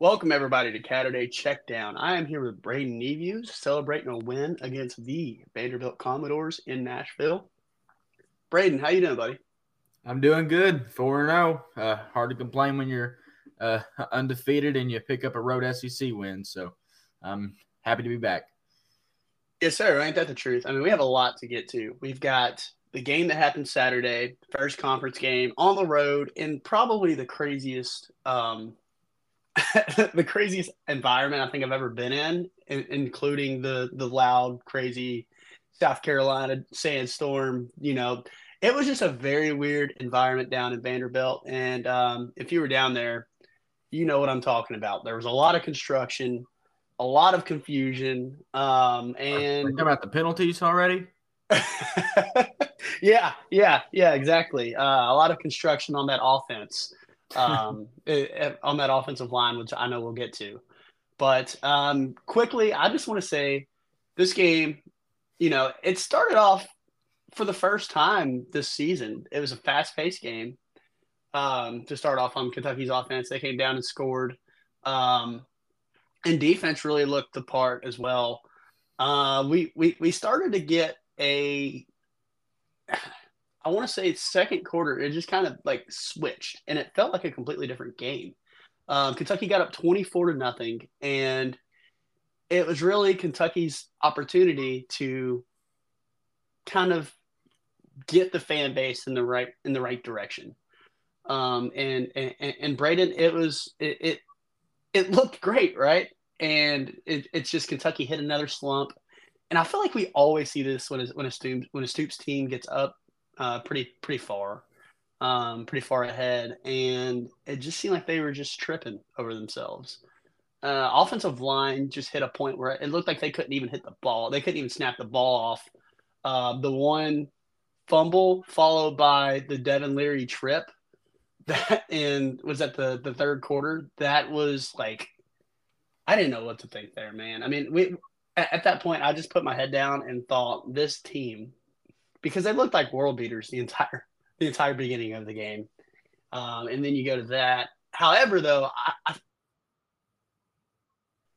Welcome everybody to Caturday Checkdown. I am here with Braden Neviews celebrating a win against the Vanderbilt Commodores in Nashville. Braden, how you doing, buddy? I'm doing good. Four and zero. Oh. Uh, hard to complain when you're uh, undefeated and you pick up a road SEC win. So I'm happy to be back. Yes, sir. Ain't that the truth? I mean, we have a lot to get to. We've got the game that happened Saturday, first conference game on the road and probably the craziest um, the craziest environment I think I've ever been in, in, including the the loud, crazy South Carolina sandstorm. You know, it was just a very weird environment down in Vanderbilt. And um, if you were down there, you know what I'm talking about. There was a lot of construction, a lot of confusion, um, and talking about the penalties already. yeah, yeah, yeah, exactly. Uh, a lot of construction on that offense um, on that offensive line, which I know we'll get to. But um, quickly, I just want to say this game, you know, it started off for the first time this season. It was a fast paced game um, to start off on Kentucky's offense. They came down and scored. Um, and defense really looked the part as well. Uh, we, we, we started to get a I want to say second quarter, it just kind of like switched and it felt like a completely different game. Um, Kentucky got up 24 to nothing, and it was really Kentucky's opportunity to kind of get the fan base in the right in the right direction. Um, and, and and Braden, it was it, it it looked great, right? And it, it's just Kentucky hit another slump, and I feel like we always see this when when a Stoops when a Stoops team gets up uh, pretty pretty far, um, pretty far ahead, and it just seemed like they were just tripping over themselves. Uh, offensive line just hit a point where it looked like they couldn't even hit the ball. They couldn't even snap the ball off. Uh, the one fumble followed by the Devin Leary trip that and was at the the third quarter. That was like I didn't know what to think there, man. I mean, we at, at that point I just put my head down and thought this team because they looked like world beaters the entire the entire beginning of the game. Um, and then you go to that. However, though, I, I,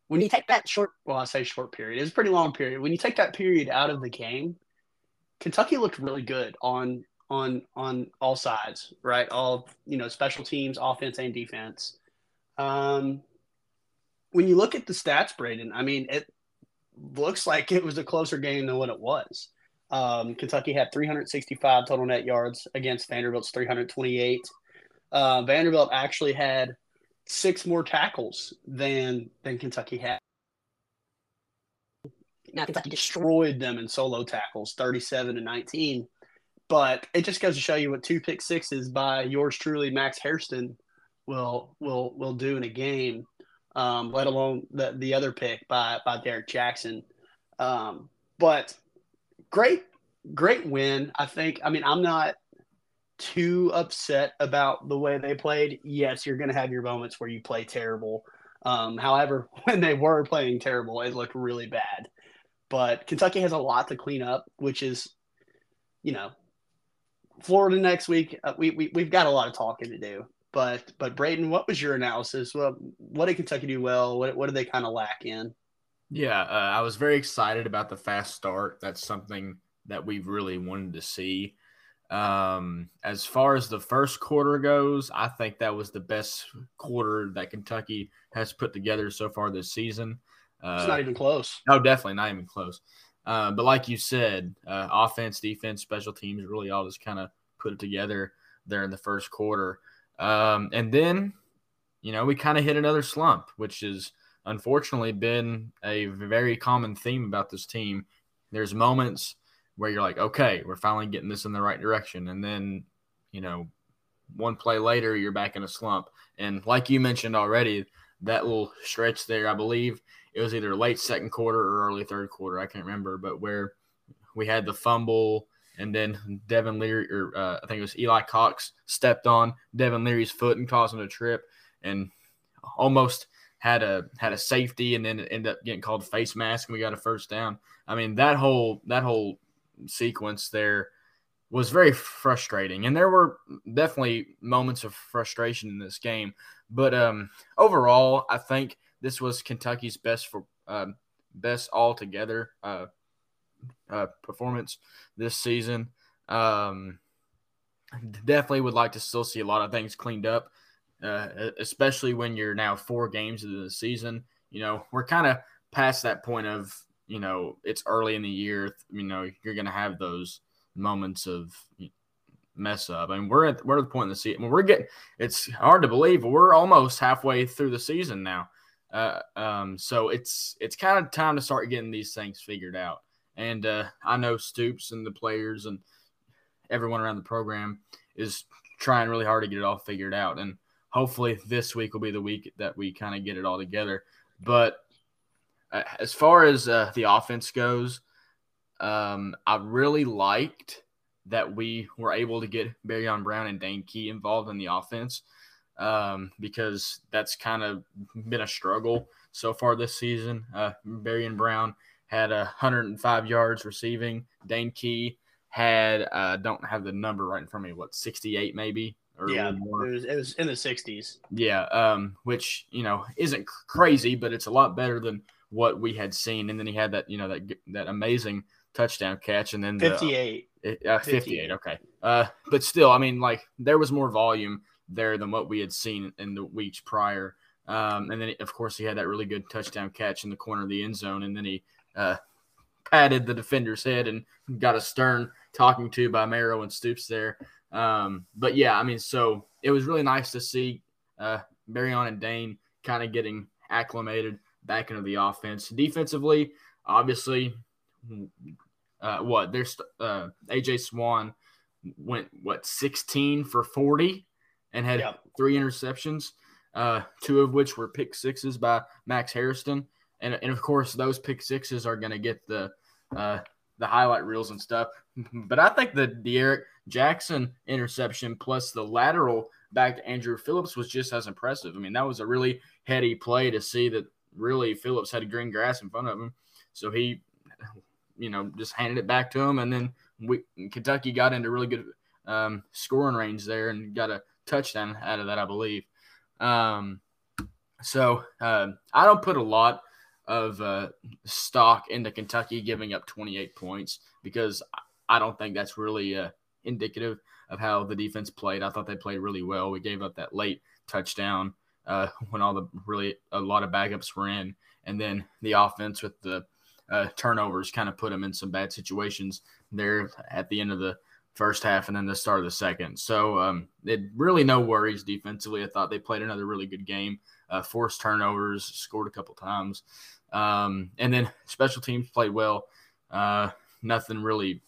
when you take that short, well, I say short period, it's a pretty long period. When you take that period out of the game, Kentucky looked really good on on on all sides, right? All you know, special teams, offense and defense. Um, when you look at the stats, Braden, I mean, it looks like it was a closer game than what it was. Um, Kentucky had 365 total net yards against Vanderbilt's 328. Uh, Vanderbilt actually had six more tackles than than Kentucky had. Now Kentucky destroyed them in solo tackles, 37 to 19. But it just goes to show you what two pick sixes by yours truly, Max Hairston, will will will do in a game. Um, let alone the the other pick by by D'Eriq Jackson. Um, but great, great win. I think. I mean, I'm not too upset about the way they played. Yes, you're going to have your moments where you play terrible. Um, however, when they were playing terrible, it looked really bad. But Kentucky has a lot to clean up, which is, you know, Florida next week. Uh, we, we we've got a lot of talking to do. But but Braden, what was your analysis? What what did Kentucky do well? What what did they kind of lack in? Yeah, uh, I was very excited about the fast start. That's something that we really wanted to see. Um, as far as the first quarter goes, I think that was the best quarter that Kentucky has put together so far this season. Uh, it's not even close. No, definitely not even close. Uh, but like you said, uh, offense, defense, special teams really all just kind of put it together there in the first quarter. Um, and then, you know, we kind of hit another slump, which is – unfortunately been a very common theme about this team. There's moments where you're like, okay, we're finally getting this in the right direction. And then, you know, one play later, you're back in a slump. And like you mentioned already, that little stretch there, I believe it was either late second quarter or early third quarter. I can't remember, but where we had the fumble and then Devin Leary, or uh, I think it was Eli Cox, stepped on Devin Leary's foot and caused him a trip. And almost had a had a safety and then ended up getting called face mask and we got a first down. I mean that whole that whole sequence there was very frustrating. And there were definitely moments of frustration in this game. But um, overall, I think this was Kentucky's best for um, best altogether uh, uh, performance this season. Um, definitely would like to still see a lot of things cleaned up, uh, especially when you're now four games into the season. You know, we're kind of past that point of you know it's early in the year. You know, you're going to have those moments of mess up. I mean, we're at we're at the point in the season. we're getting. It's hard to believe, but we're almost halfway through the season now. Uh, um, so it's it's kind of time to start getting these things figured out. And uh, I know Stoops and the players and everyone around the program is trying really hard to get it all figured out. And hopefully this week will be the week that we kind of get it all together. But uh, as far as uh, the offense goes, um, I really liked that we were able to get Barion Brown and Dane Key involved in the offense um, because that's kind of been a struggle so far this season. Uh, Barion Brown had 105 yards receiving. Dane Key had uh, don't have the number right in front of me. What 68 maybe? Yeah, it was, it was in the 60s. Yeah, um, which you know isn't crazy, but it's a lot better than what we had seen. And then he had that you know that that amazing touchdown catch, and then 58. The, uh, 58. 58. Okay, uh, but still, I mean, like there was more volume there than what we had seen in the weeks prior. Um, and then, of course, he had that really good touchdown catch in the corner of the end zone, and then he uh, patted the defender's head and got a stern talking to by Marrow and Stoops there. Um, but yeah, I mean, so it was really nice to see uh, Barion and Dane kind of getting acclimated back into the offense. Defensively, obviously, uh, what there's uh, AJ Swann went what 16 for 40 and had yep. three interceptions, uh, two of which were pick sixes by Max Hairston. And, and of course, those pick sixes are going to get the uh, the highlight reels and stuff. But I think the D'Eriq Jackson interception plus the lateral back to Andrew Phillips was just as impressive. I mean, that was a really heady play to see that really Phillips had green grass in front of him. So he, you know, just handed it back to him. And then we, Kentucky got into really good um, scoring range there and got a touchdown out of that, I believe. Um, so uh, I don't put a lot of uh, stock into Kentucky giving up 28 points because I don't think that's really uh, indicative of how the defense played. I thought they played really well. We gave up that late touchdown uh, when all the really a lot of backups were in, and then the offense with the uh, turnovers kind of put them in some bad situations there at the end of the first half and then the start of the second. So um, it really no worries defensively. I thought they played another really good game, uh, forced turnovers, scored a couple times, um, and then special teams played well. Uh, nothing really,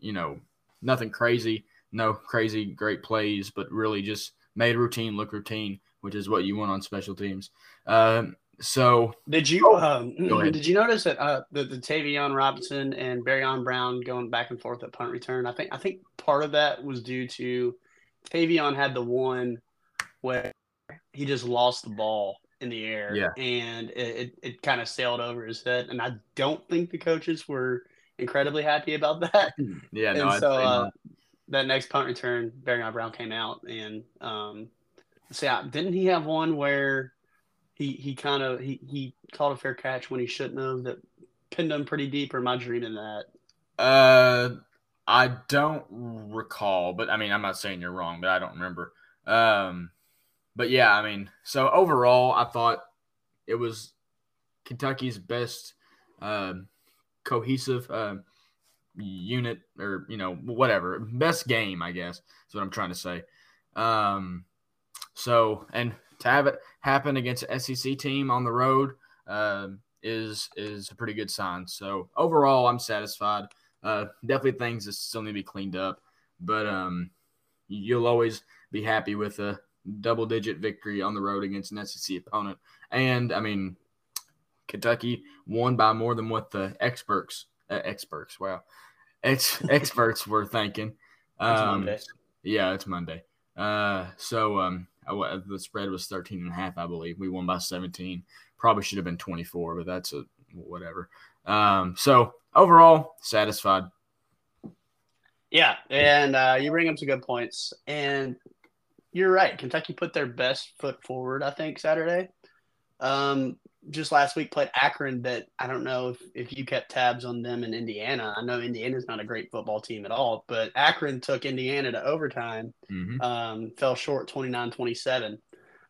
you know, nothing crazy, no crazy great plays, but really just made routine look routine, which is what you want on special teams. Um, so did you um, did you notice that uh, the, the Tayvion Robinson and Barion Brown going back and forth at punt return? I think I think part of that was due to Tayvion had the one where he just lost the ball in the air, yeah. and it, it, it kind of sailed over his head. And I don't think the coaches were incredibly happy about that. Yeah, no, and so uh, that next punt return, Barion Brown came out and um, see, didn't he have one where he he kind of he he called a fair catch when he shouldn't have? That pinned him pretty deep or am i dreaming that? Uh i don't recall but i mean i'm not saying you're wrong but i don't remember. Um but yeah i mean so overall i thought it was kentucky's best uh, cohesive uh, unit or you know whatever best game i guess is what i'm trying to say um so and to have it happen against an SEC team on the road uh, is is a pretty good sign. So overall, I'm satisfied. Uh, definitely things that still need to be cleaned up, but um, you'll always be happy with a double digit victory on the road against an SEC opponent. And I mean, Kentucky won by more than what the experts uh, experts wow ex- experts were thinking. Um, yeah, it's Monday. Uh, so um, the spread was 13 and a half, I believe. We won by 17. Probably should have been 24, but that's a whatever. Um, so overall, satisfied. Yeah, and uh, you bring up some good points, and you're right. Kentucky put their best foot forward, I think, Saturday. Um, just last week played Akron that I don't know if, if you kept tabs on them in Indiana. I know Indiana's not a great football team at all, but Akron took Indiana to overtime, mm-hmm. um, fell short 29 27.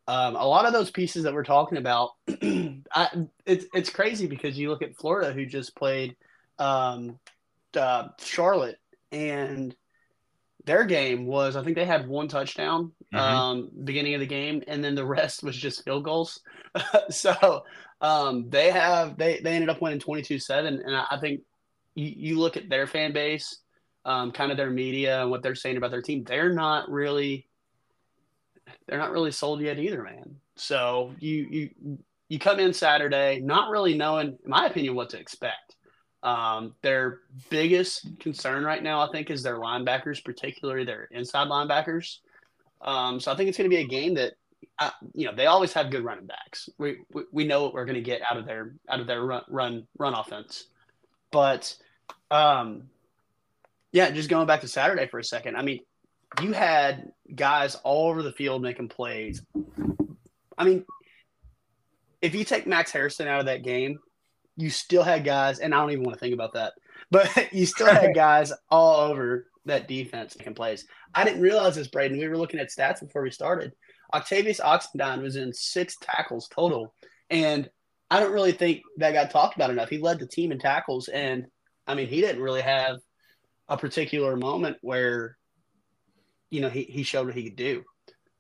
Um, a lot of those pieces that we're talking about, I, it's, it's crazy because you look at Florida, who just played um, uh, Charlotte, and their game was I think they had one touchdown mm-hmm. um, beginning of the game, and then the rest was just field goals. so um, they have they they ended up winning 22-7 and I, I think you, you, look at their fan base, um, kind of their media and what they're saying about their team. They're not really they're not really sold yet either, man. So you you you come in Saturday not really knowing, in my opinion, what to expect. Um, their biggest concern right now, I think, is their linebackers, particularly their inside linebackers. Um, so I think it's going to be a game that, you know, they always have good running backs. We we, we know what we're going to get out of their out of their run run run offense, but um, yeah, just going back to Saturday for a second. I mean, you had guys all over the field making plays. I mean, if you take Max Hairston out of that game, you still had guys, and I don't even want to think about that, but you still had guys all over that defense making plays. I didn't realize this, Braden. We were looking at stats before we started. Octavius Oxendine was in six tackles total, and I don't really think that got talked about enough. He led the team in tackles, and I mean, he didn't really have a particular moment where, you know, he, he showed what he could do.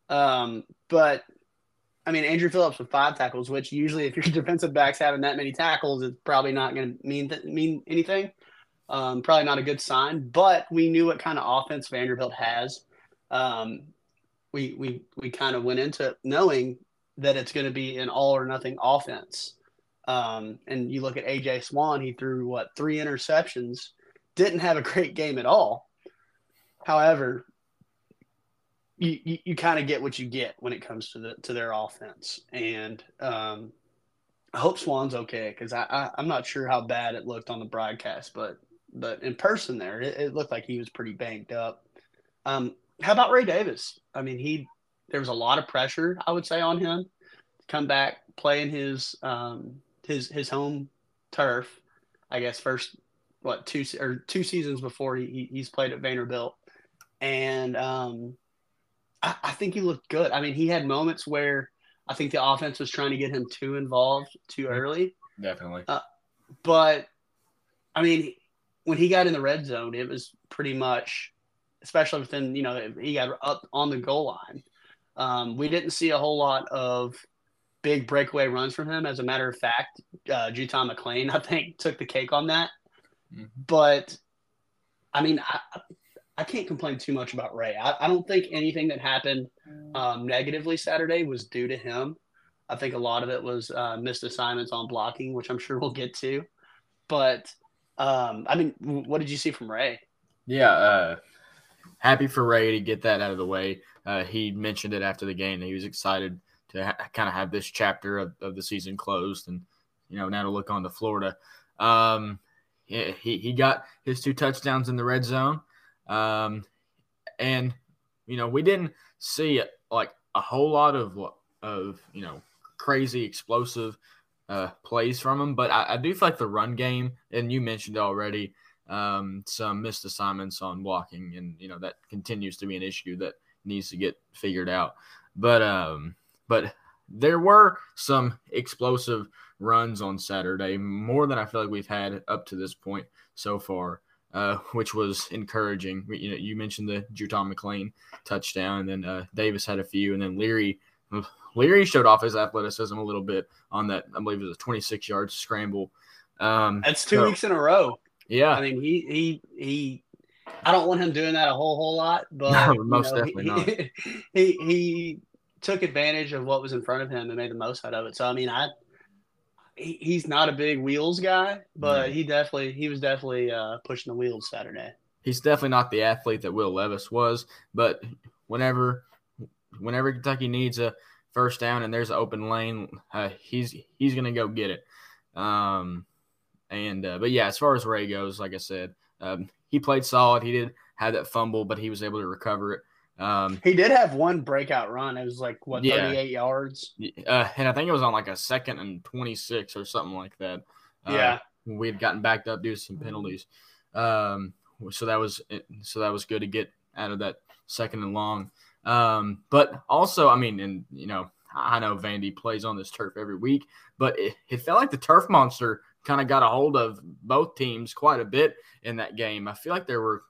Um, but I mean, Andrew Phillips with five tackles, which usually if your defensive back's having that many tackles, it's probably not going to mean th- mean anything. Um, probably not a good sign. But we knew what kind of offense Vanderbilt has. Um, we we we kind of went into knowing that it's going to be an all or nothing offense. Um, and you look at AJ Swann; he threw what three interceptions, didn't have a great game at all. However, you, you, kind of get what you get when it comes to the to their offense. And um, I hope Swann's okay because I, I am not sure how bad it looked on the broadcast, but but in person there it, it looked like he was pretty banged up. Um, how about Ray Davis? I mean, he there was a lot of pressure I would say on him to come back playing his um, his his home turf. I guess first what two or two seasons before he, he's played at Vanderbilt, and um, I, I think he looked good. I mean, he had moments where I think the offense was trying to get him too involved too mm-hmm. early. Definitely. Uh, but I mean, when he got in the red zone, it was pretty much, especially within you know he got up on the goal line. Um, we didn't see a whole lot of big breakaway runs from him. As a matter of fact, uh, JuTahn McClain I think took the cake on that. Mm-hmm. But I mean, I, I can't complain too much about Ray. I, I don't think anything that happened um, negatively Saturday was due to him. I think a lot of it was uh, missed assignments on blocking, which I'm sure we'll get to. But um, I mean, what did you see from Ray? Yeah, uh, happy for Ray to get that out of the way. Uh, he mentioned it after the game that he was excited to ha- kind of have this chapter of, of the season closed, and you know now to look on to Florida. Um, he he got his two touchdowns in the red zone. Um, and you know, we didn't see like a whole lot of of you know crazy explosive uh, plays from him, but I, I do feel like the run game, and you mentioned already um, some missed assignments on blocking, and you know that continues to be an issue that needs to get figured out. But um, but there were some explosive runs on Saturday, more than I feel like we've had up to this point so far uh, which was encouraging. You know, you mentioned the JuTahn McClain touchdown, and then uh, Davis had a few, and then Leary. Leary showed off his athleticism a little bit on that. I believe it was a 26 yard scramble. Um, That's two so, weeks in a row. Yeah, I mean he he he. I don't want him doing that a whole whole lot, but no, most know, definitely he, not. He he took advantage of what was in front of him and made the most out of it. So I mean, I he, he's not a big wheels guy, but he definitely he was definitely uh, pushing the wheels Saturday. He's definitely not the athlete that Will Levis was, but whenever whenever Kentucky needs a first down and there's an open lane, uh, he's he's gonna go get it. Um, and uh, but yeah, as far as Ray goes, like I said, um, he played solid. He did have that fumble, but he was able to recover it. Um, he did have one breakout run. It was like what Yeah. 38 yards. uh, and I think it was on like a second and 26 or something like that. Uh, yeah. we had gotten backed up due to some penalties. Um, so that was so that was good to get out of that second and long. Um, but also, I mean, and you know, I know Vandy plays on this turf every week, but it, it felt like the turf monster kind of got a hold of both teams quite a bit in that game. I feel like there were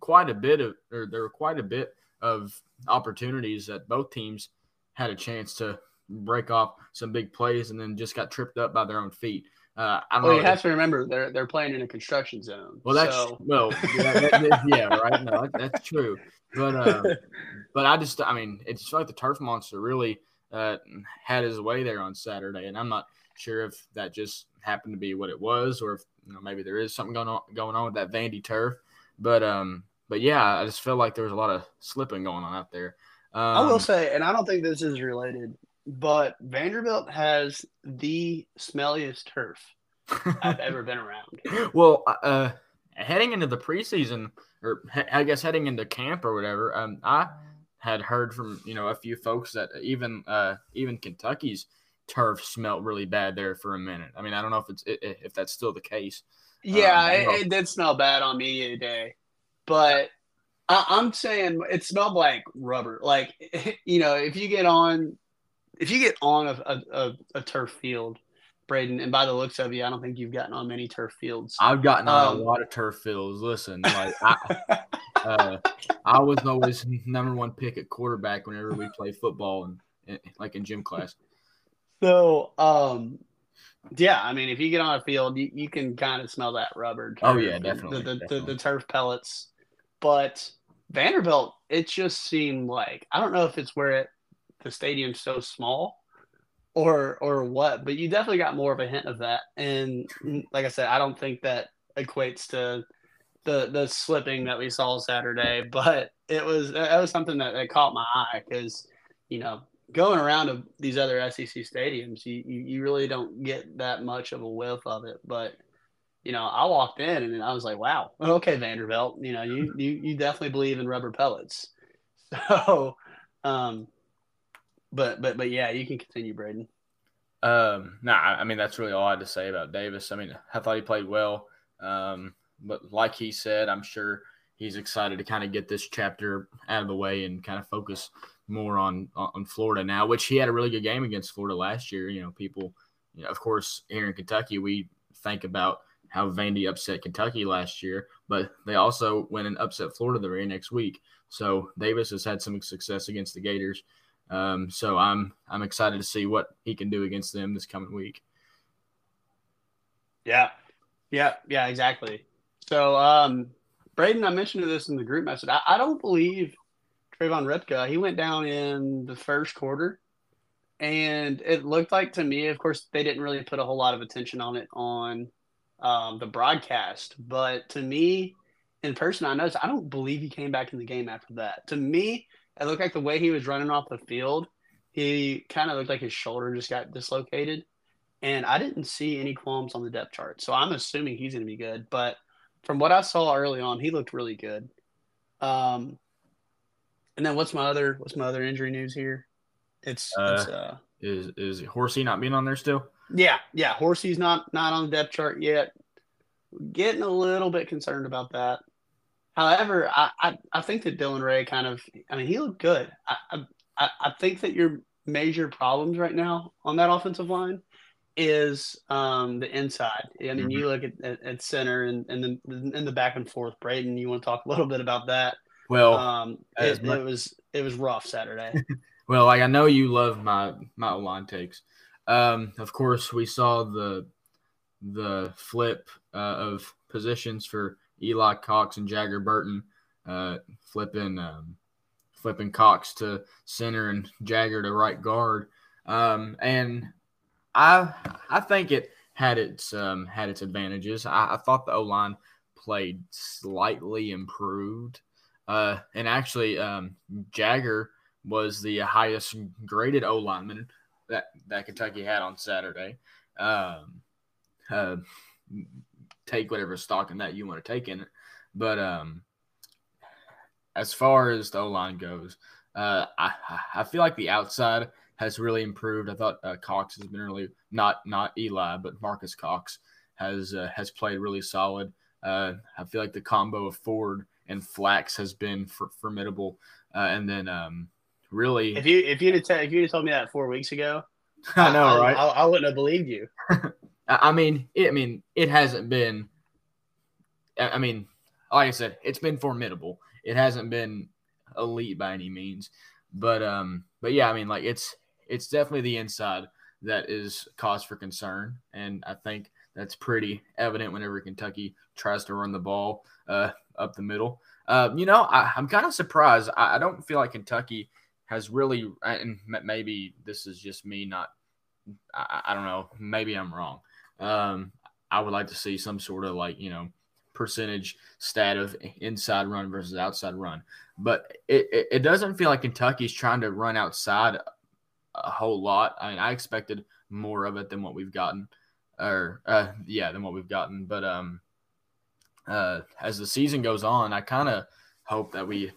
quite a bit of, or there were quite a bit of opportunities that both teams had a chance to break off some big plays and then just got tripped up by their own feet. Uh, I don't Well, know. you have to remember they're they're playing in a construction zone. Well, that's so, well, yeah, that- that- yeah, right. No, that- that's true. But uh, but I just, I mean, it's just like the turf monster really uh, had his way there on Saturday, and I'm not sure if that just happened to be what it was, or if you know maybe there is something going on going on with that Vandy turf. But um, but yeah, I just felt like there was a lot of slipping going on out there. Um, I will say, and I don't think this is related, but Vanderbilt has the smelliest turf I've ever been around. well, uh, heading into the preseason, or he- I guess heading into camp or whatever, um, I had heard from you know a few folks that even uh, even Kentucky's turf smelled really bad there for a minute. I mean, I don't know if it's if that's still the case. Yeah, Um, it, it did smell bad on media day, but I, I'm saying it smelled like rubber. Like you know, if you get on, if you get on a, a, a, a turf field, Braden, and by the looks of you, I don't think you've gotten on many turf fields. I've gotten on Um, a lot of turf fields. Listen, like I, uh, I was always number one pick at quarterback whenever we play football and, and like in gym class. So, um, yeah, I mean, if you get on a field, you, you can kind of smell that rubber. Oh, yeah, definitely, The, the, the, definitely. the turf pellets. But Vanderbilt, it just seemed like I don't know if it's where it, the stadium's so small or or what, but you definitely got more of a hint of that. And like I said, I don't think that equates to the the slipping that we saw Saturday, but it was that was something that, that caught my eye because you know going around to these other SEC stadiums, you, you you really don't get that much of a whiff of it. But you know, I walked in and I was like, wow, okay, Vanderbilt, you know, you you you definitely believe in rubber pellets. So, um, but but but yeah, you can continue, Braden. Um, nah, I mean that's really all I had to say about Davis. I mean, I thought he played well. Um, but like he said, I'm sure he's excited to kind of get this chapter out of the way and kind of focus more on on Florida now, which he had a really good game against Florida last year. You know, people, you know, of course, here in Kentucky, we think about how Vandy upset Kentucky last year, but they also went and upset Florida the very next week. So Davis has had some success against the Gators. Um, so I'm I'm excited to see what he can do against them this coming week. Yeah, yeah, yeah, exactly. So, um, Braden, I mentioned this in the group message. I, I don't believe Trayvon Ripka. He went down in the first quarter, and it looked like to me. Of course, they didn't really put a whole lot of attention on it on um, the broadcast, but to me, in person, I noticed. I don't believe he came back in the game after that. To me, it looked like the way he was running off the field, he kind of looked like his shoulder just got dislocated and I didn't see any qualms on the depth chart. So I'm assuming he's going to be good. But from what I saw early on, he looked really good. Um, and then what's my other what's my other injury news here? It's Uh, it's uh Is is Horsey not being on there still? Yeah yeah Horsey's not not on the depth chart yet. Getting a little bit concerned about that. However, I, I, I think that Dylan Ray kind of I mean he looked good. I, I I think that your major problems right now on that offensive line is um, the inside. I mean, you look at, at, at center and, and then in the back and forth. Braden, you want to talk a little bit about that? Well, Um, it, much- it was it was rough Saturday. well, like I know you love my my line takes. Um, of course, we saw the the flip uh, of positions for Eli Cox and Jagger Burton, uh, flipping um, flipping Cox to center and Jagger to right guard. Um, and I I think it had its um, had its advantages. I, I thought the O line played slightly improved, uh, and actually um, Jagger was the highest graded O lineman that that Kentucky had on Saturday. Um, uh, take whatever stock in that you want to take in it. But um, as far as the O line goes, uh, I I feel like the outside has really improved. I thought uh, Cox has been really not not Eli, but Marques Cox has uh, has played really solid. Uh, I feel like the combo of Ford and Flax has been for, formidable. Uh, and then um, really, if you if you'd have t- if you'd told me that four weeks ago, I know, I, right? I, I, wouldn't have believed you. I mean, it, I mean, it hasn't been. I mean, like I said, it's been formidable. It hasn't been elite by any means, but um, but yeah, I mean, like it's it's definitely the inside that is cause for concern, and I think that's pretty evident whenever Kentucky tries to run the ball uh, up the middle. Uh, you know, I, am kind of surprised. I, I, don't feel like Kentucky has really, and maybe this is just me not, I, I don't know, maybe I'm wrong. Um, I would like to see some sort of like, you know, percentage stat of inside run versus outside run. But it, it, it doesn't feel like Kentucky's trying to run outside a whole lot. I mean, I expected more of it than what we've gotten or uh, yeah, than what we've gotten. But um, uh, as the season goes on, I kind of hope that we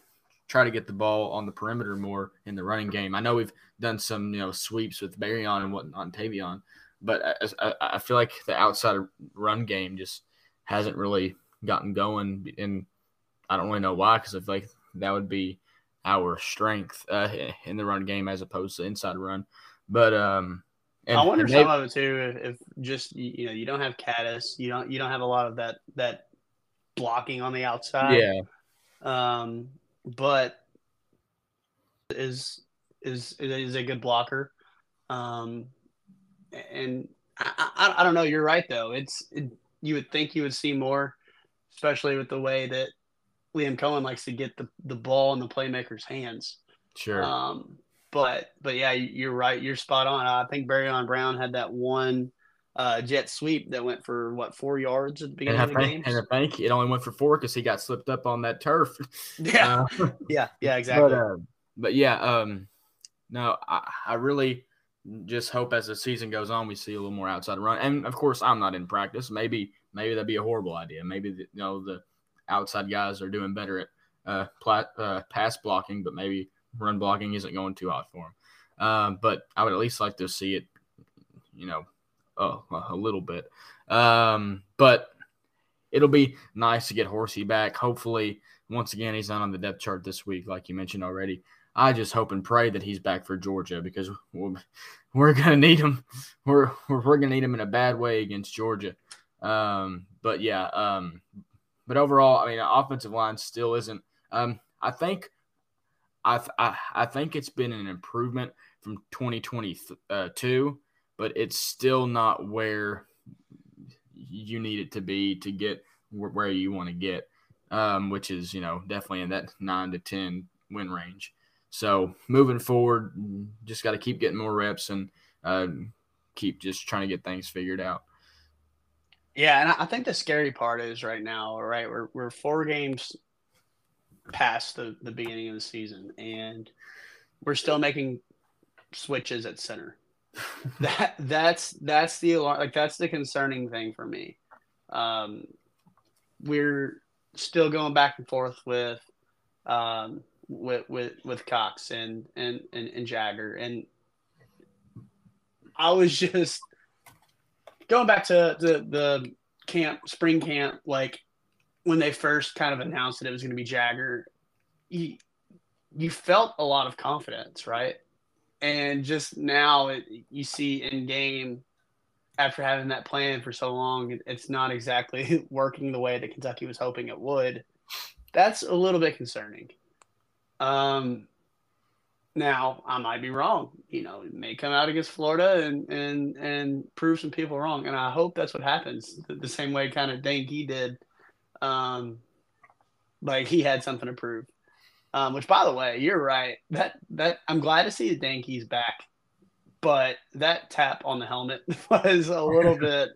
try to get the ball on the perimeter more in the running game. I know we've done some you know sweeps with Barion and whatnot, and Tayvion, but I, I feel like the outside run game just hasn't really gotten going, and I don't really know why because I feel like that would be our strength uh, in the run game as opposed to inside run. But um, and, I wonder some of it too. If, if, just you know you don't have Caddis, you don't you don't have a lot of that that blocking on the outside. Yeah. Um, but is is is a good blocker. Um, and I, I, I don't know. You're right though. It's it, you would think you would see more, especially with the way that Liam Coen likes to get the the ball in the playmaker's hands. Sure. Um, but but yeah, you're right. You're spot on. I think Barion Brown had that one uh, jet sweep that went for what four yards at the beginning of the game. And I think it only went for four because he got slipped up on that turf. Yeah, uh, yeah, yeah, exactly. But, uh, but yeah, um, no, I, I really just hope as the season goes on, we see a little more outside run. And of course, I'm not in practice. Maybe maybe that'd be a horrible idea. Maybe the, you know the outside guys are doing better at uh, plat, uh, pass blocking, but maybe run blocking isn't going too hot for them. Um, but I would at least like to see it, you know, uh, a little bit. Um, but it'll be nice to get Horsey back. Hopefully, once again, he's not on the depth chart this week, like you mentioned already. I just hope and pray that he's back for Georgia because we're, we're gonna need him. We're we're, gonna need him in a bad way against Georgia. Um, but yeah, um, but overall, I mean, offensive line still isn't. Um, I think I, I, I think it's been an improvement from 2022, but it's still not where you need it to be to get where you want to get, um, which is you know definitely in that nine to ten win range. So moving forward, just got to keep getting more reps and uh, keep just trying to get things figured out. Yeah, and I think the scary part is right now, right? We're we're four games past the, the beginning of the season, and we're still making switches at center. that that's that's the alarm. Like that's the concerning thing for me. Um, we're still going back and forth with um, with with with Cox and and and, and Jagger, and I was just going back to the the camp, spring camp, like when they first kind of announced that it was going to be Jagger, you, you felt a lot of confidence, right? And just now it, you see in game, after having that plan for so long, it, it's not exactly working the way that Kentucky was hoping it would. That's a little bit concerning. Um, now I might be wrong. You know, it may come out against Florida and and and prove some people wrong, and I hope that's what happens. The, the same way kind of Dane Key did um, like he had something to prove. Um, which, by the way, you're right. That that I'm glad to see the Dane Key's back, but that tap on the helmet was a little bit.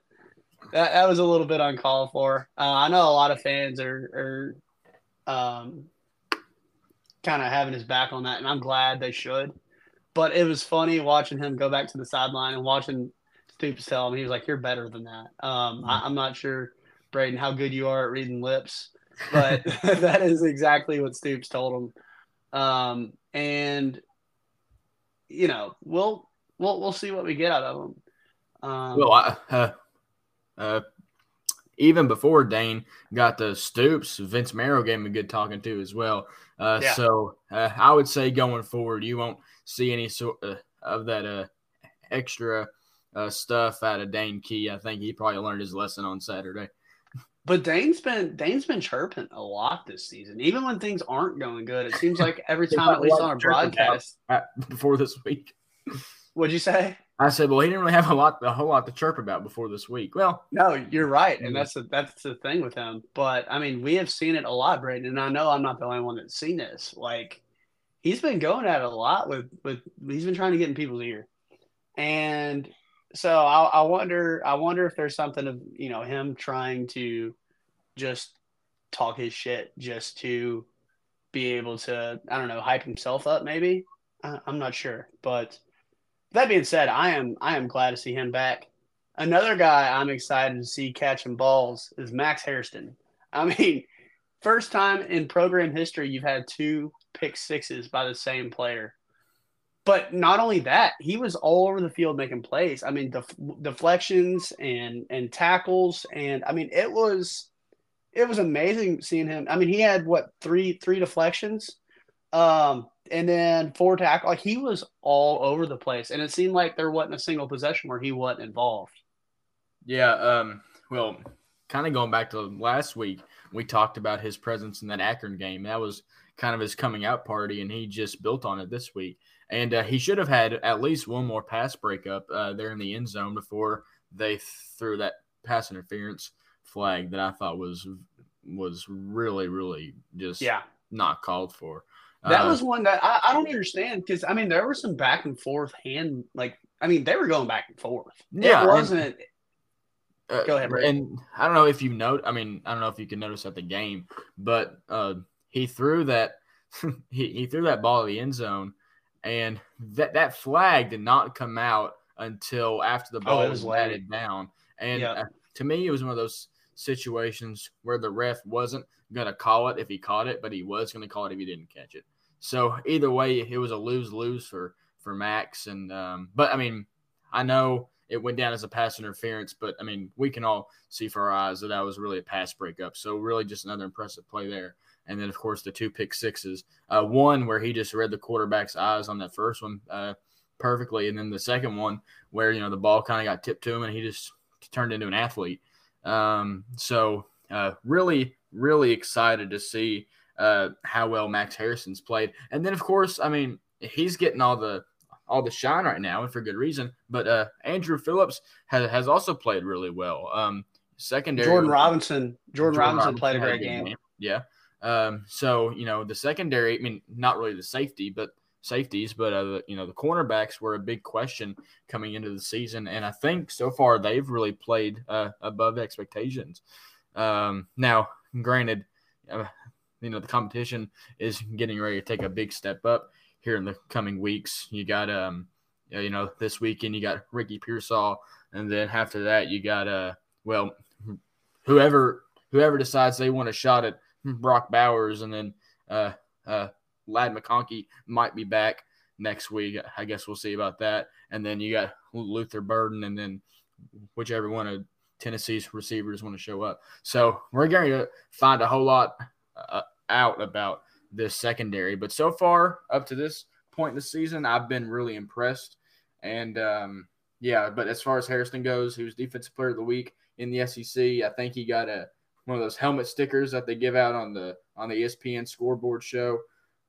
That, that was a little bit uncalled for. Uh, I know a lot of fans are are um, kind of having his back on that, and I'm glad they should. But it was funny watching him go back to the sideline and watching Stoops tell him he was like, "You're better than that." Um, I, am not sure Braden, how good you are at reading lips, but that is exactly what Stoops told him. Um, and you know, we'll we'll we'll see what we get out of him. Um, well, I, uh, uh, even before Dane got the Stoops, Vince Marrow gave him a good talking to as well. Uh, yeah. So uh, I would say going forward, you won't see any sort uh, of that uh, extra uh, stuff out of Dane Key. I think he probably learned his lesson on Saturday. But Dane's been Dane's been chirping a lot this season, even when things aren't going good. It seems like every time, at least on a broadcast, before this week. What'd you say? I said, well, he didn't really have a lot, a whole lot to chirp about before this week. Well, no, you're right, and that's the, that's the thing with him. But I mean, we have seen it a lot, Braden, and I know I'm not the only one that's seen this. Like, he's been going at it a lot with with he's been trying to get in people's ear, and so I, I wonder, I wonder if there's something of you know him trying to just talk his shit just to be able to, I don't know, hype himself up. Maybe I, I'm not sure, but that being said, I am I am glad to see him back. Another guy I'm excited to see catching balls is Max Hairston. I mean, first time in program history you've had two pick sixes by the same player. But not only that, he was all over the field making plays. I mean, def- deflections and and tackles, and I mean, it was it was amazing seeing him. I mean, he had what three three deflections. Um, and then four tackle. Like he was all over the place, and it seemed like there wasn't a single possession where he wasn't involved. Yeah. Um. Well, kind of going back to last week, we talked about his presence in that Akron game. That was kind of his coming out party, and he just built on it this week. And uh, he should have had at least one more pass breakup uh, there in the end zone before they threw that pass interference flag that I thought was was really, really just yeah not called for. That uh, was one that I, I don't understand because I mean there was some back and forth hand like I mean they were going back and forth. Yeah, it wasn't. And, uh, Go ahead, And I don't know if you note. I mean, I don't know if you can notice at the game, but uh, he threw that he, he threw that ball to the end zone, and that that flag did not come out until after the oh, ball oh, was batted down. And uh, to me, it was one of those situations where the ref wasn't going to call it if he caught it, but he was going to call it if he didn't catch it. So either way, it was a lose lose for for Max. And um, but I mean, I know it went down as a pass interference, but I mean, we can all see for our eyes that that was really a pass breakup. So really, just another impressive play there. And then of course the two pick sixes, uh, one where he just read the quarterback's eyes on that first one uh, perfectly, and then the second one where you know the ball kind of got tipped to him and he just turned into an athlete. Um, so uh, really, really excited to see uh, how well Max Hairston's played. And then, of course, I mean, he's getting all the all the shine right now, and for good reason. But uh, Andrew Phillips has, has also played really well. Um, secondary Jordan Robinson, Jordan, Jordan Robinson, Robinson, played a great game. game. Yeah. Um, so you know the secondary. I mean, not really the safety, but safeties, but uh, you know the cornerbacks were a big question coming into the season, and I think so far they've really played uh, above expectations. Um, now, granted, uh, you know the competition is getting ready to take a big step up here in the coming weeks. You got um, you know this weekend you got Ricky Pearsall, and then after that you got uh, well, whoever whoever decides they want a shot at Brock Bowers, and then uh, uh, Ladd McConkey might be back next week. I guess we'll see about that. And then you got Luther Burden, and then whichever one of Tennessee's receivers want to show up. So we're going to find a whole lot uh, out about this secondary. But so far, up to this point in the season, I've been really impressed. And um, yeah, but as far as Hairston goes, who's defensive player of the week in the SEC, I think he got a one of those helmet stickers that they give out on the on the ESPN scoreboard show.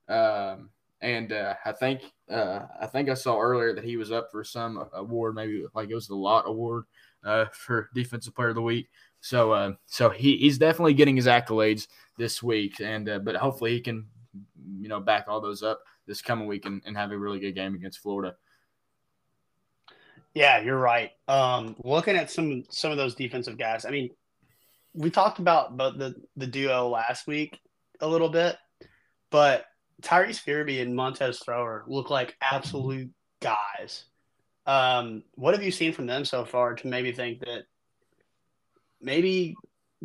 Um, and uh, I think uh, I think I saw earlier that he was up for some award, maybe like it was the Lott Award uh, for Defensive Player of the Week. So uh, so he, he's definitely getting his accolades this week, and uh, but hopefully he can you know back all those up this coming week and, and have a really good game against Florida. Yeah, you're right. Um, looking at some some of those defensive guys, I mean, we talked about the the duo last week a little bit, but Tyreese Fearbry and Montez Thrower look like absolute guys. Um, what have you seen from them so far to maybe think that maybe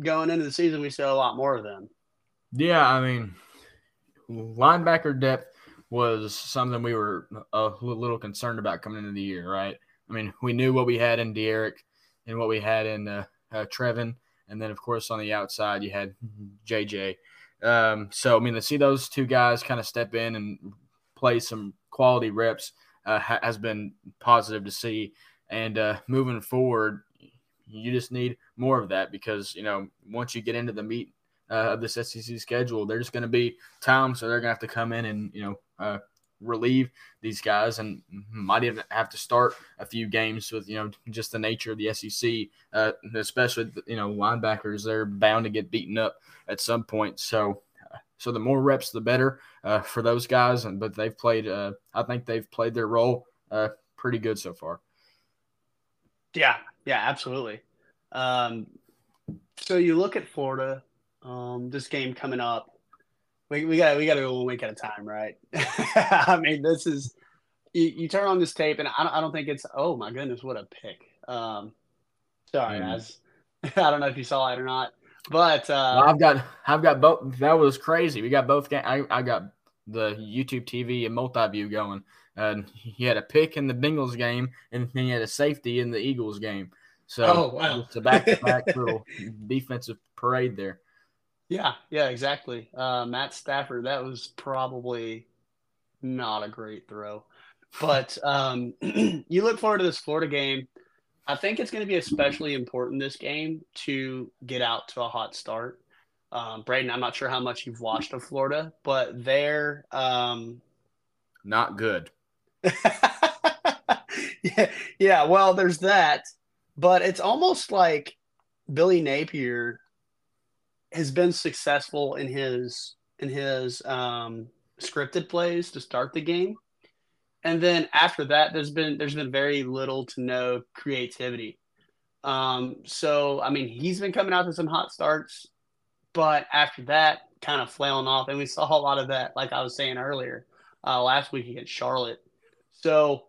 going into the season, we saw a lot more of them. Yeah, I mean, linebacker depth was something we were a little concerned about coming into the year, right? I mean, we knew what we had in D'Eriq and what we had in uh, uh, Trevin, and then of course on the outside you had JJ. Um, so I mean, to see those two guys kind of step in and play some quality reps uh, ha- has been positive to see. And uh, moving forward, you just need more of that because you know once you get into the meat uh, of this SEC schedule, there's going to be times so they're going to have to come in and you know uh, relieve these guys and might even have to start a few games with you know just the nature of the SEC, uh, especially you know linebackers. They're bound to get beaten up at some point. So. Uh, so the more reps, the better uh, for those guys. And but they've played. Uh, I think they've played their role pretty good so far. Yeah, yeah, absolutely. Um, so you look at Florida, um, this game coming up. We, we got we got to go one week at a time, right? I mean, this is you, you, turn on this tape, and I don't, I don't think it's. Oh my goodness, what a pick! Um, sorry, mm. as I don't know if you saw it or not, but uh, well, I've got I've got both. That was crazy. We got both. I I got the YouTube TV and multi view going. And he had a pick in the Bengals game, and then he had a safety in the Eagles game. So oh, wow. it's a back to back little defensive parade there. Yeah, yeah, exactly. Uh, Matt Stafford, that was probably not a great throw. But um, you look forward to this Florida game. I think it's going to be especially important this game to get out to a hot start. Um, Braden, I'm not sure how much you've watched of Florida, but they're um, not good. yeah, yeah. Well, there's that, but it's almost like Billy Napier has been successful in his in his um, scripted plays to start the game, and then after that, there's been there's been very little to no creativity. Um, so I mean, he's been coming out to some hot starts, but after that, kind of flailing off, and we saw a lot of that, like I was saying earlier, uh, last week against Charlotte. So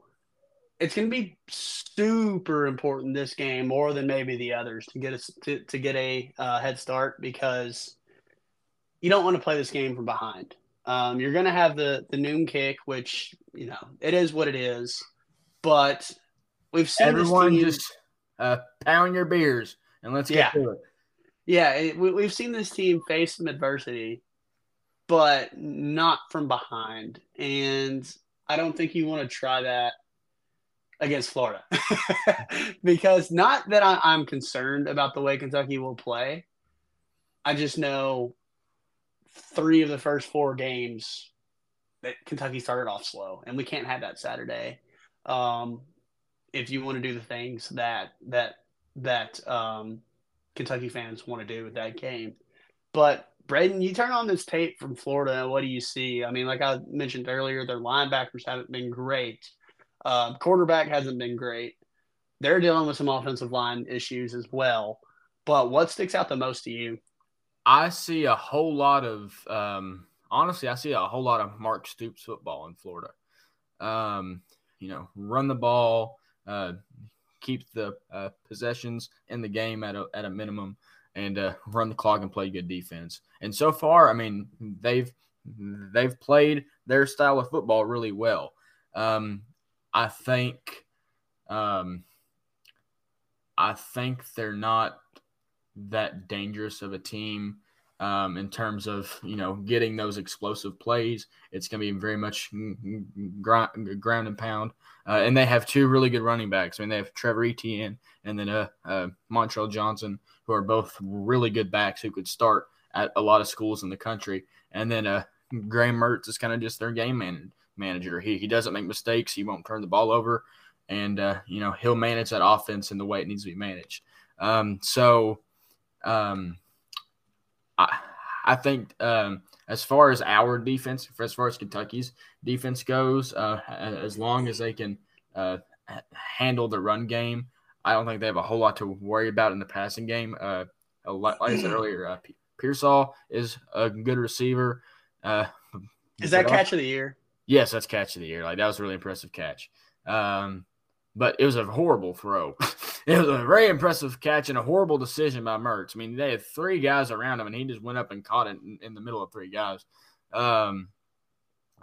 it's going to be super important this game more than maybe the others to get us to, to get a uh, head start because you don't want to play this game from behind. Um, you're going to have the the noon kick, which you know it is what it is, but we've seen everyone team, just uh, pound your beers and let's get yeah. to it. Yeah, it, we, we've seen this team face some adversity, but not from behind, and I don't think you want to try that against Florida because not that I, I'm concerned about the way Kentucky will play. I just know three of the first four games that Kentucky started off slow, and we can't have that Saturday. Um, if you want to do the things that that that um, Kentucky fans want to do with that game, but Braden, you turn on this tape from Florida, what do you see? I mean, like I mentioned earlier, their linebackers haven't been great. Uh, quarterback hasn't been great. They're dealing with some offensive line issues as well. But what sticks out the most to you? I see a whole lot of, um, honestly, I see a whole lot of Mark Stoops football in Florida. Um, you know, run the ball, uh, keep the uh, possessions in the game at a, at a minimum and uh, run the clock and play good defense. And so far, I mean, they've they've played their style of football really well. Um, I think, um, I think they're not that dangerous of a team um, in terms of you know getting those explosive plays. It's going to be very much ground, ground and pound, uh, and they have two really good running backs. I mean, they have Trevor Etienne and then uh, uh, Montrell Johnson, who are both really good backs who could start at a lot of schools in the country. And then uh, Graham Mertz is kind of just their game man- manager. He he doesn't make mistakes. He won't turn the ball over, and uh, you know he'll manage that offense in the way it needs to be managed. Um, so. Um, I, I think um, as far as our defense, as far as Kentucky's defense goes, uh, as long as they can uh, handle the run game, I don't think they have a whole lot to worry about in the passing game. Uh, like I said earlier, uh, Pearsall is a good receiver. Uh, is that catch of the year? Yes, that's catch of the year. Like that was a really impressive catch. Um, but it was a horrible throw. it was a very impressive catch and a horrible decision by Mertz. I mean, they had three guys around him, and he just went up and caught it in, in the middle of three guys. Um,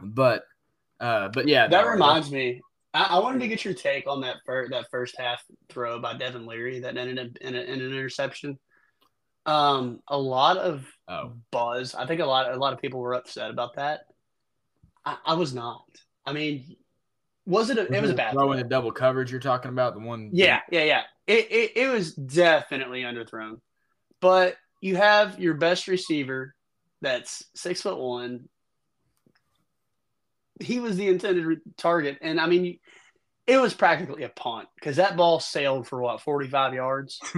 but, uh, but yeah, that reminds me. I, I, wanted to get your take on that first that first half throw by Devin Leary that ended up in, a, in an interception. Um, a lot of oh. buzz. I think a lot a lot of people were upset about that. I, I was not. I mean, was it? A, it was a bad throw in the double coverage. You're talking about the one. Yeah, yeah, yeah. It, it it was definitely underthrown, but you have your best receiver, that's six foot one. He was the intended target, and I mean, it was practically a punt because that ball sailed for what 45 yards.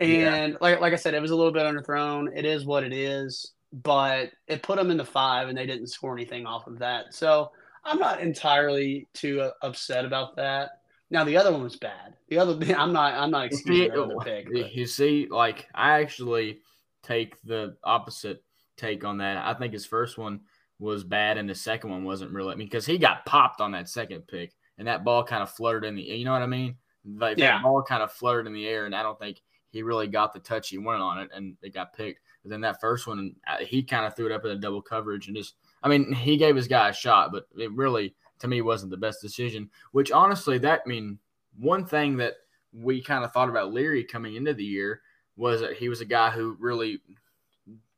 and yeah. like like I said, it was a little bit underthrown. It is what it is, but it put them into five, and they didn't score anything off of that. So I'm not entirely too uh, upset about that. Now the other one was bad. The other, I'm not. I'm not excusing the pick. But. You see, like I actually take the opposite take on that. I think his first one was bad, and the second one wasn't really. I mean, because he got popped on that second pick, and that ball kind of fluttered in the. You know what I mean? Like yeah. that ball kind of fluttered in the air, and I don't think he really got the touch he wanted on it, and it got picked. But then that first one, uh, he kind of threw it up in a double coverage and just I mean, he gave his guy a shot, but it really, to me, wasn't the best decision. Which honestly, that I mean one thing that we kind of thought about Leary coming into the year was that he was a guy who really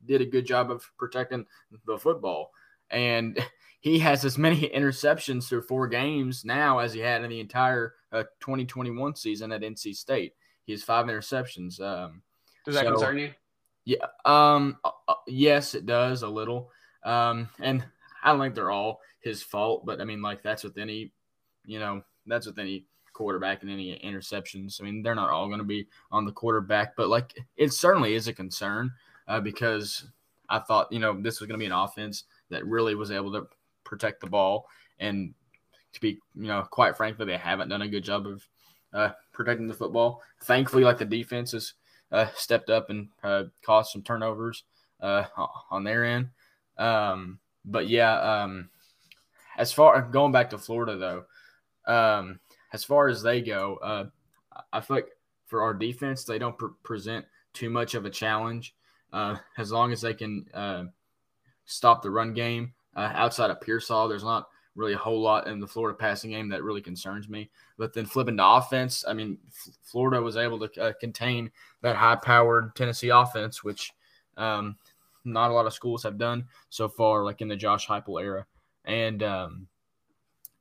did a good job of protecting the football, and he has as many interceptions through four games now as he had in the entire uh, 2021 season at NC State. He has five interceptions. Um, does that so, concern you? Yeah. Um. Uh, uh, yes, it does a little. Um, and I don't think they're all his fault, but I mean, like that's with any, you know, that's with any quarterback and any interceptions. I mean, they're not all going to be on the quarterback, but like it certainly is a concern uh, because I thought, you know, this was going to be an offense that really was able to protect the ball. And to be, you know, quite frankly, they haven't done a good job of uh, protecting the football. Thankfully, like the defense has uh, stepped up and uh, caused some turnovers uh, on their end. Um, but yeah, um, as far going back to Florida though, um, as far as they go, uh, I feel like for our defense, they don't pre- present too much of a challenge uh, as long as they can uh, stop the run game. Uh, outside of Pearsall, there's not really a whole lot in the Florida passing game that really concerns me. But then flipping to offense, I mean, F- Florida was able to uh, contain that high-powered Tennessee offense, which um, not a lot of schools have done so far, like in the Josh Heupel era, and um,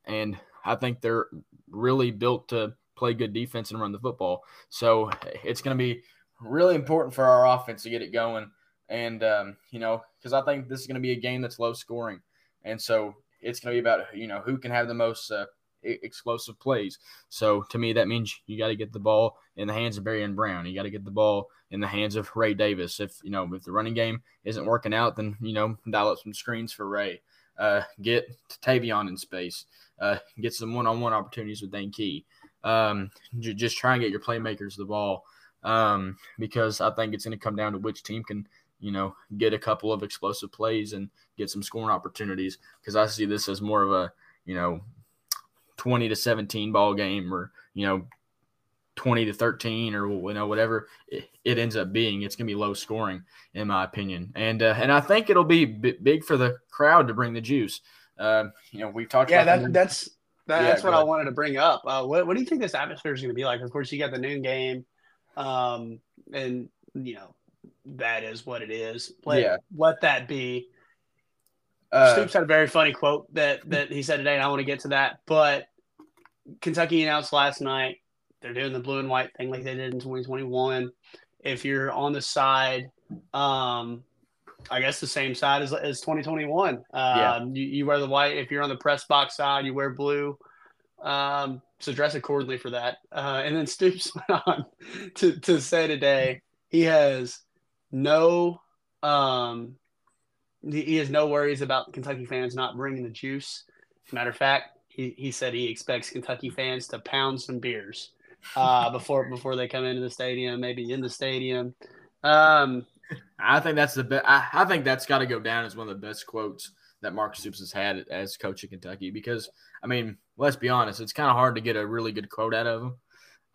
and I think they're really built to play good defense and run the football. So it's going to be really important for our offense to get it going, and um, you know, because I think this is going to be a game that's low scoring, and so it's going to be about you know who can have the most uh, explosive plays. So to me, that means you got to get the ball in the hands of Barion Brown. You got to get the ball in the hands of Ray Davis. If you know if the running game isn't working out, then you know dial up some screens for Ray. Uh, get Tayvion in space. Uh, get some one-on-one opportunities with Dane Key. Um, j- just try and get your playmakers the ball um, because I think it's going to come down to which team can you know get a couple of explosive plays and get some scoring opportunities. Because I see this as more of a you know 20 to 17 ball game or, you know, 20 to 13 or you know whatever it, it ends up being. It's going to be low scoring in my opinion. And uh, and i think it'll be b- big for the crowd to bring the juice. Uh, you know we've talked yeah that, that's that, yeah, that's what i wanted to bring up. Uh, what, what do you think this atmosphere is going to be like? Of course you got the noon game um, and you know that is what it is let, yeah. let that be uh, Stoops had a very funny quote that that he said today, and I want to get to that. But Kentucky announced last night they're doing the blue and white thing like they did in 2021. If you're on the side, um, I guess the same side as, as 2021. Um, yeah. you, you wear the white. If you're on the press box side, you wear blue. Um, so dress accordingly for that. Uh, and then Stoops went on to, to say today he has no um, he has no worries about Kentucky fans not bringing the juice. Matter of fact, he, he said he expects Kentucky fans to pound some beers uh, before before they come into the stadium, maybe in the stadium. Um, I think that's the best. I, I think that's got to go down as one of the best quotes that Mark Stoops has had as coach of Kentucky because I mean, let's be honest, it's kind of hard to get a really good quote out of him.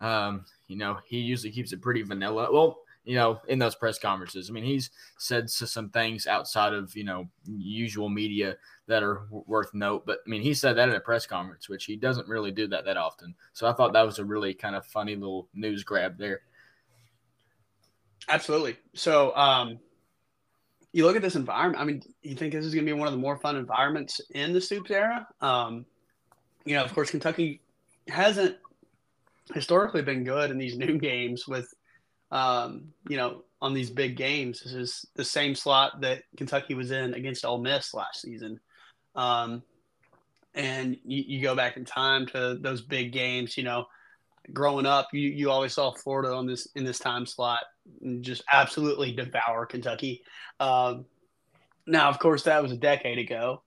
Um, you know, he usually keeps it pretty vanilla. Well, you know, in those press conferences. I mean, he's said some things outside of, you know, usual media that are worth note. But I mean, he said that in a press conference, which he doesn't really do that that often. So I thought that was a really kind of funny little news grab there. Absolutely. So, um, you look at this environment. I mean, you think this is going to be one of the more fun environments in the Stoops era? Um, you know, of course, Kentucky hasn't historically been good in these noon games with um, you know, on these big games. This is the same slot that Kentucky was in against Ole Miss last season. Um, and you, you, go back in time to those big games, you know, growing up, you, you always saw Florida on this in this time slot and just absolutely devour Kentucky. Um, now, of course, that was a decade ago,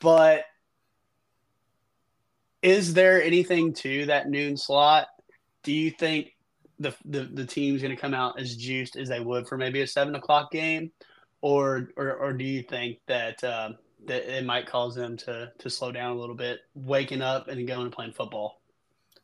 but is there anything to that noon slot? Do you think the the, the team's going to come out as juiced as they would for maybe a seven o'clock game, or or, or do you think that uh, that it might cause them to to slow down a little bit, waking up and going and playing football?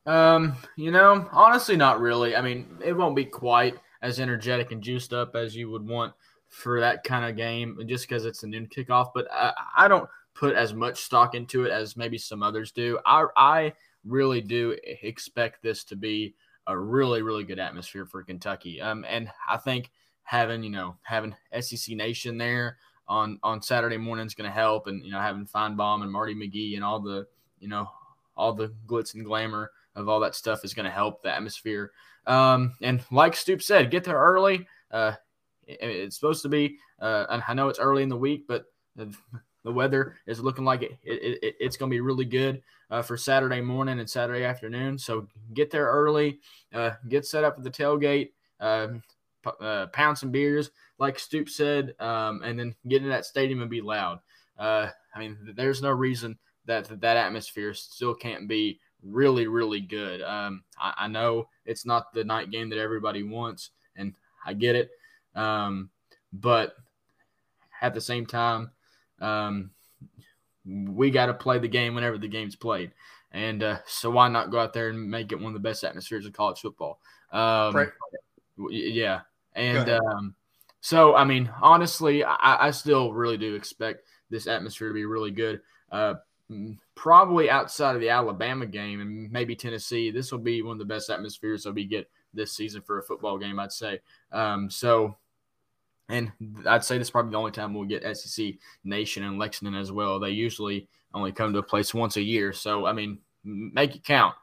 Um, you know, honestly, not really. I mean, it won't be quite as energetic and juiced up as you would want for that kind of game, just because it's a noon kickoff. But I, I don't put as much stock into it as maybe some others do. I I really do expect this to be a really, really good atmosphere for Kentucky. Um, and I think having, you know, having SEC Nation there on on Saturday morning is going to help, and you know, having Finebaum and Marty McGee and all the, you know, all the glitz and glamour of all that stuff is going to help the atmosphere. Um, and like Stoop said, get there early. Uh, it, it's supposed to be. Uh, I know it's early in the week, but the weather is looking like it, it, it it's going to be really good uh, for Saturday morning and Saturday afternoon. So get there early, uh, get set up at the tailgate, uh, uh, pound some beers, like Stoop said, um, and then get in that stadium and be loud. Uh, I mean, there's no reason that that atmosphere still can't be really, really good. Um, I, I, know it's not the night game that everybody wants, and I get it. Um, but at the same time, um, we got to play the game whenever the game's played. And uh, so why not go out there and make it one of the best atmospheres of college football? Um, right. Yeah. And um, so, I mean, honestly, I, I, still really do expect this atmosphere to be really good. Uh, probably outside of the Alabama game and maybe Tennessee, this will be one of the best atmospheres that we get this season for a football game, I'd say. Um, so and I'd say this is probably the only time we'll get SEC Nation and Lexington as well. They usually only come to a place once a year. So, I mean, make it count.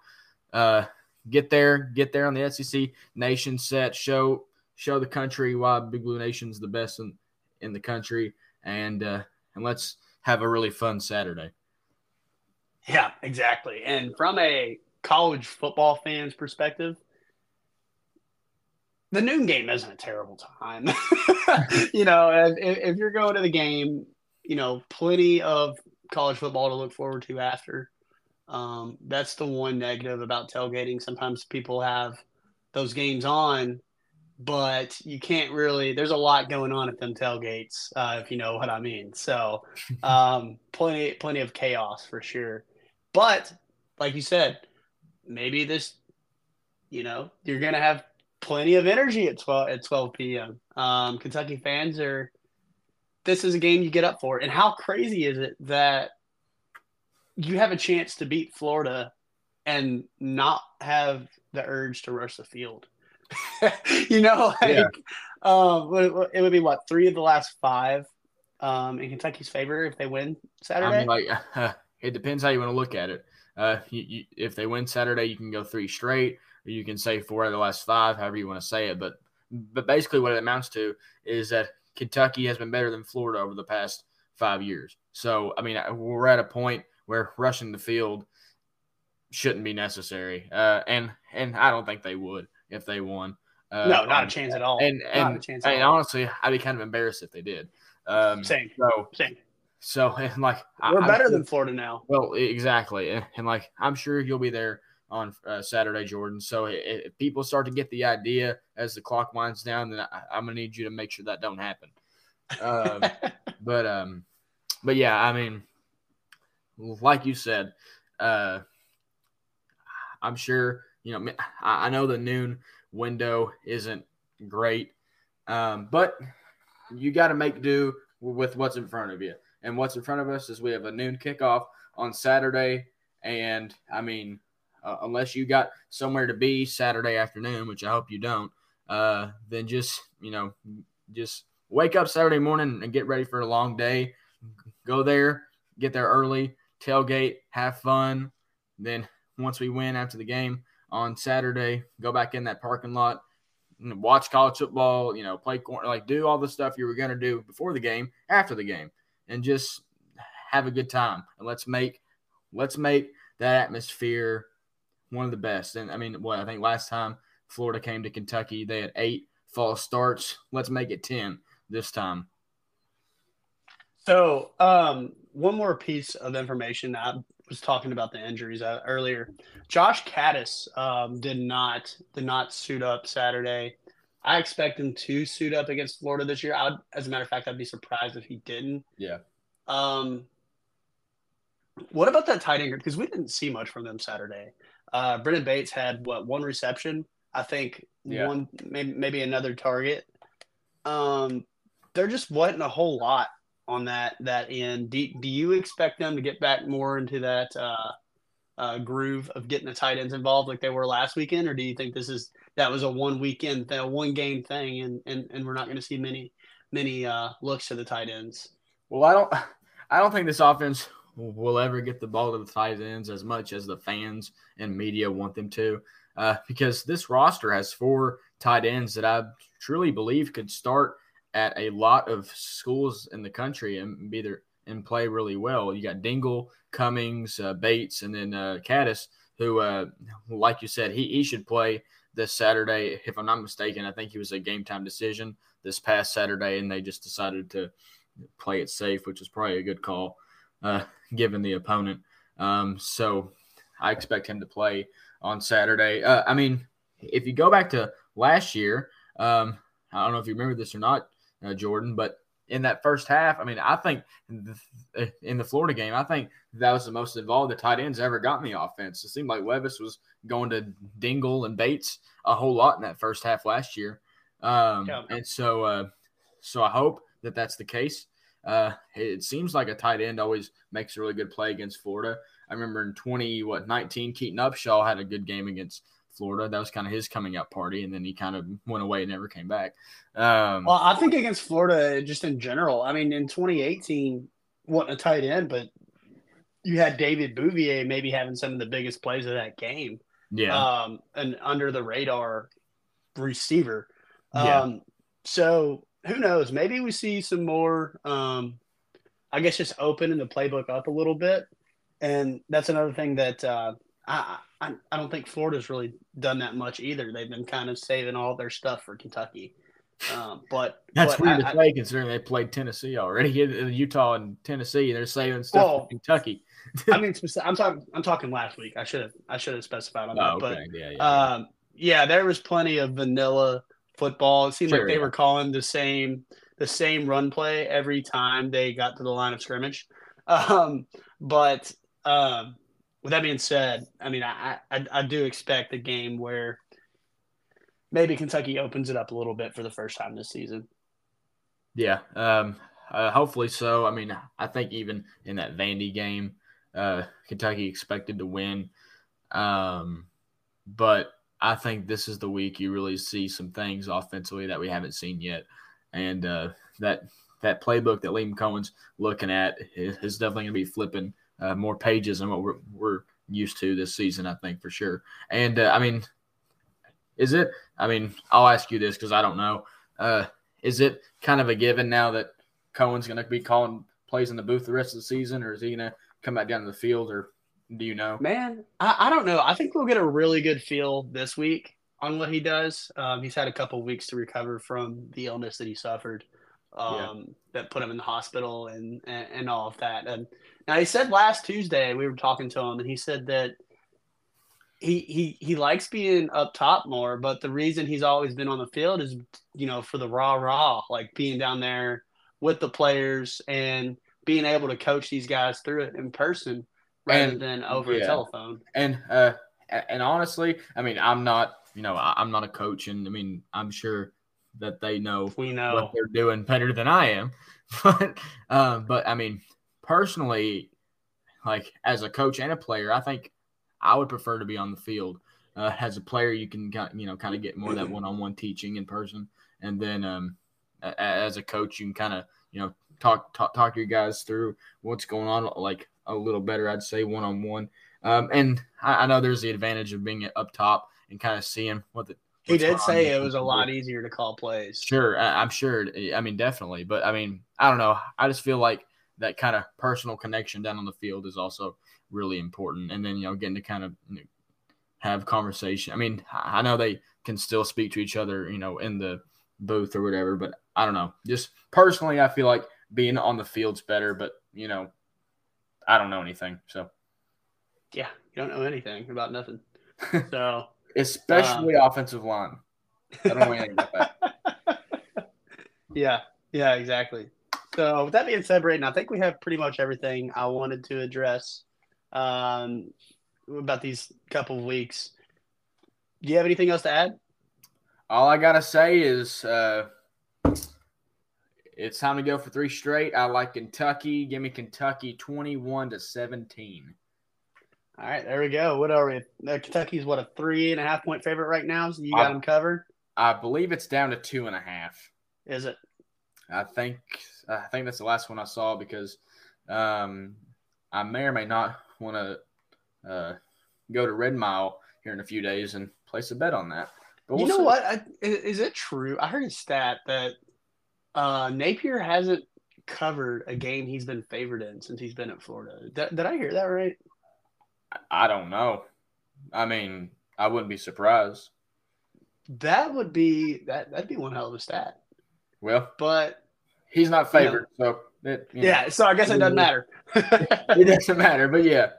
Uh, get there, get there on the SEC Nation set, show show the country why Big Blue Nation's the best in, in the country, and uh, and let's have a really fun Saturday. Yeah, exactly. And from a college football fan's perspective, the noon game isn't a terrible time. you know, if, if, you're going to the game, you know, plenty of college football to look forward to after. Um, that's the one negative about tailgating. Sometimes people have those games on, but you can't really. There's a lot going on at them tailgates, uh, if you know what I mean. So, um, plenty, plenty of chaos for sure. But like you said, maybe this, you know, you're gonna have plenty of energy at 12 at 12 p.m. Um, Kentucky fans are this is a game you get up for. And how crazy is it that you have a chance to beat Florida and not have the urge to rush the field? you know, like yeah. um, it would be what three of the last five um, in Kentucky's favor if they win Saturday. I mean, like uh, it depends how you want to look at it. Uh, you, you, if they win Saturday, you can go three straight or you can say four out of the last five, however you want to say it. But but basically, what it amounts to is that Kentucky has been better than Florida over the past five years. So I mean, we're at a point where rushing the field shouldn't be necessary, uh, and and I don't think they would if they won. Uh, no, not um, a chance at all. And and, and honestly, I'd be kind of embarrassed if they did. Um, same. So same. So and like we're I, better I'm, than Florida now. Well, exactly, and, and like I'm sure you'll be there on uh, Saturday, Jordan. So if people start to get the idea as the clock winds down, then I, am gonna need you to make sure that don't happen. Um, but um, but yeah, I mean, like you said, uh, I'm sure you know. I, I know the noon window isn't great, um, but you got to make do with what's in front of you. And what's in front of us is we have a noon kickoff on Saturday, and I mean, uh, unless you got somewhere to be Saturday afternoon, which I hope you don't, uh, then just you know, just wake up Saturday morning and get ready for a long day. Go there, get there early, tailgate, have fun. Then once we win after the game on Saturday, go back in that parking lot, watch college football, you know, play corner, like do all the stuff you were to do before the game, after the game, and just have a good time. And let's make let's make that atmosphere one of the best. And I mean, what I think last time Florida came to Kentucky, they had eight false starts. Let's make it ten this time. So, um, one more piece of information. I was talking about the injuries uh, earlier. Josh Kattus um, did not did not suit up Saturday. I expect him to suit up against Florida this year. I'd, as a matter of fact, I'd be surprised if he didn't. Yeah. Um, what about that tight end? Because we didn't see much from them Saturday. Uh, Brenden Bates had what one reception, I think yeah. one maybe, maybe another target. Um, there just wasn't a whole lot on that that end. Do, do you expect them to get back more into that uh, uh, groove of getting the tight ends involved like they were last weekend, or do you think this is that was a one weekend, a one game thing, and and, and we're not going to see many many uh, looks to the tight ends? Well, I don't I don't think this offense will ever get the ball to the tight ends as much as the fans and media want them to, uh, because this roster has four tight ends that I truly believe could start at a lot of schools in the country and be there and play really well. You got Dingle, Cummings, uh, Bates, and then uh, Kattus, who, uh, like you said, he, he should play this Saturday. If I'm not mistaken, I think he was a game time decision this past Saturday, and they just decided to play it safe, which is probably a good call uh, given the opponent. Um, so I expect him to play on Saturday. Uh, I mean, if you go back to last year, um, I don't know if you remember this or not uh, Jordan. But in that first half, I mean, I think in the Florida game, I think that was the most involved the tight ends ever got in the offense. It seemed like Levis was going to Dingle and Bates a whole lot in that first half last year. Um, yeah. And so, uh, so I hope that that's the case. Uh, it seems like a tight end always makes a really good play against Florida. I remember in 20, what, 19, Keaton Upshaw had a good game against Florida. That was kind of his coming out party, and then he kind of went away and never came back. Um, well, I think against Florida, just in general, I mean, in 2018, wasn't a tight end, but you had David Bouvier maybe having some of the biggest plays of that game. Yeah. Um, an under the radar receiver. Yeah. Um, so who knows? Maybe we see some more. Um, I guess just opening the playbook up a little bit, and that's another thing that uh, I, I, I don't think Florida's really done that much either. They've been kind of saving all their stuff for Kentucky. Um, but that's but weird I, to say considering they played Tennessee already. Utah and Tennessee, they're saving stuff well, for Kentucky. I mean, I'm talking. I'm talking last week. I should have. I should have specified on that. Oh, okay. But yeah, yeah, um, yeah, there was plenty of vanilla football. It seemed sure, like they yeah. were calling the same the same run play every time they got to the line of scrimmage. Um, but um, with that being said, I mean, I, I, I do expect a game where maybe Kentucky opens it up a little bit for the first time this season. Yeah, um, uh, hopefully so. I mean, I think even in that Vandy game, uh, Kentucky expected to win, um, but I think this is the week you really see some things offensively that we haven't seen yet, and uh, that that playbook that Liam Coen's looking at is definitely going to be flipping uh, more pages than what we're, we're used to this season, I think for sure. And uh, I mean, is it? I mean, I'll ask you this because I don't know. Uh, is it kind of a given now that Coen's going to be calling plays in the booth the rest of the season, or is he going to come back down to the field, or do you know? Man, I, I don't know. I think we'll get a really good feel this week on what he does. Um, he's had a couple weeks to recover from the illness that he suffered um, yeah. that put him in the hospital and, and, and all of that. And now he said last Tuesday we were talking to him, and he said that he he he likes being up top more, but the reason he's always been on the field is you know for the raw raw, like being down there with the players and being able to coach these guys through it in person rather And- than over yeah. a telephone. And uh, and honestly, I mean, I'm not, you know, I- I'm not a coach, and I mean, I'm sure that they know We know what they're doing better than I am. But um, but I mean, personally, like as a coach and a player, I think I would prefer to be on the field. Uh, as a player, you can you know kind of get more of that one-on-one teaching in person, and then um, as a coach, you can kind of you know talk, talk talk to your guys through what's going on, like a little better, I'd say, one-on-one. Um, and I, I know there's the advantage of being up top and kind of seeing what the He did say it was a lot easier to call plays. Sure, I, I'm sure. I mean, definitely. But I mean, I don't know. I just feel like that kind of personal connection down on the field is also really important. And then you know, getting to kind of you know, have conversation. I mean, I I know they can still speak to each other, you know, in the booth or whatever. But I don't know. Just personally, I feel like being on the field's better. But you know, I don't know anything. So Yeah, you don't know anything about nothing. So especially offensive line. I don't know anything about that. yeah, yeah, exactly. So with that being said, Braden, I think we have pretty much everything I wanted to address um, about these couple of weeks. Do you have anything else to add? All I gotta say is uh, it's time to go for three straight. I like Kentucky. Give me Kentucky twenty-one to seventeen. All right, there we go. What are we? Uh, Kentucky's what a three and a half point favorite right now. So you got Uh, them covered. I believe it's down to two and a half. Is it? I think I think that's the last one I saw because um, I may or may not want to uh, go to Red Mile here in a few days and place a bet on that. But you we'll know see. what? I, is it true? I heard a stat that uh, Napier hasn't covered a game he's been favored in since he's been at Florida. Did, did I hear that right? I don't know. I mean, I wouldn't be surprised. That would be that. That'd be one hell of a stat. Well, But he's not favored, so it, you know. yeah, so I guess it doesn't matter. it doesn't matter. But yeah,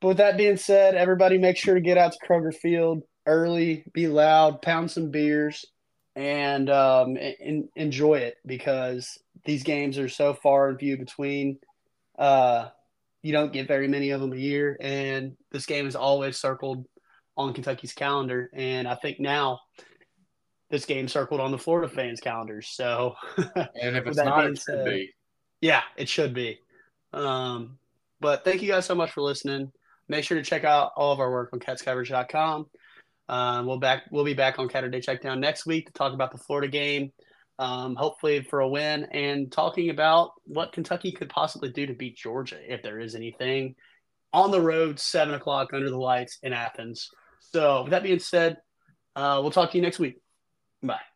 But with that being said, everybody make sure to get out to Kroger Field early, be loud, pound some beers, and um, and enjoy it because these games are so far and few between. Uh, you don't get very many of them a year, and this game is always circled on Kentucky's calendar. And I think now this game circled on the Florida fans' calendars. So and if it's not, it should said- be. Yeah, it should be. Um, but thank you guys so much for listening. Make sure to check out all of our work on catscoverage.com. Um, we'll back we'll be back on Saturday Checkdown next week to talk about the Florida game, um, hopefully for a win, and talking about what Kentucky could possibly do to beat Georgia if there is anything on the road, seven o'clock under the lights in Athens. So with that being said, uh, we'll talk to you next week. Bye.